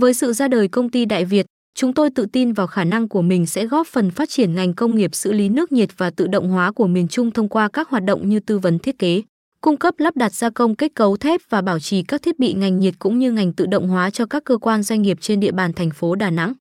Với sự ra đời công ty Đại Việt, chúng tôi tự tin vào khả năng của mình sẽ góp phần phát triển ngành công nghiệp xử lý nước nhiệt và tự động hóa của miền Trung thông qua các hoạt động như tư vấn thiết kế, cung cấp lắp đặt gia công kết cấu thép và bảo trì các thiết bị ngành nhiệt cũng như ngành tự động hóa cho các cơ quan doanh nghiệp trên địa bàn thành phố Đà Nẵng.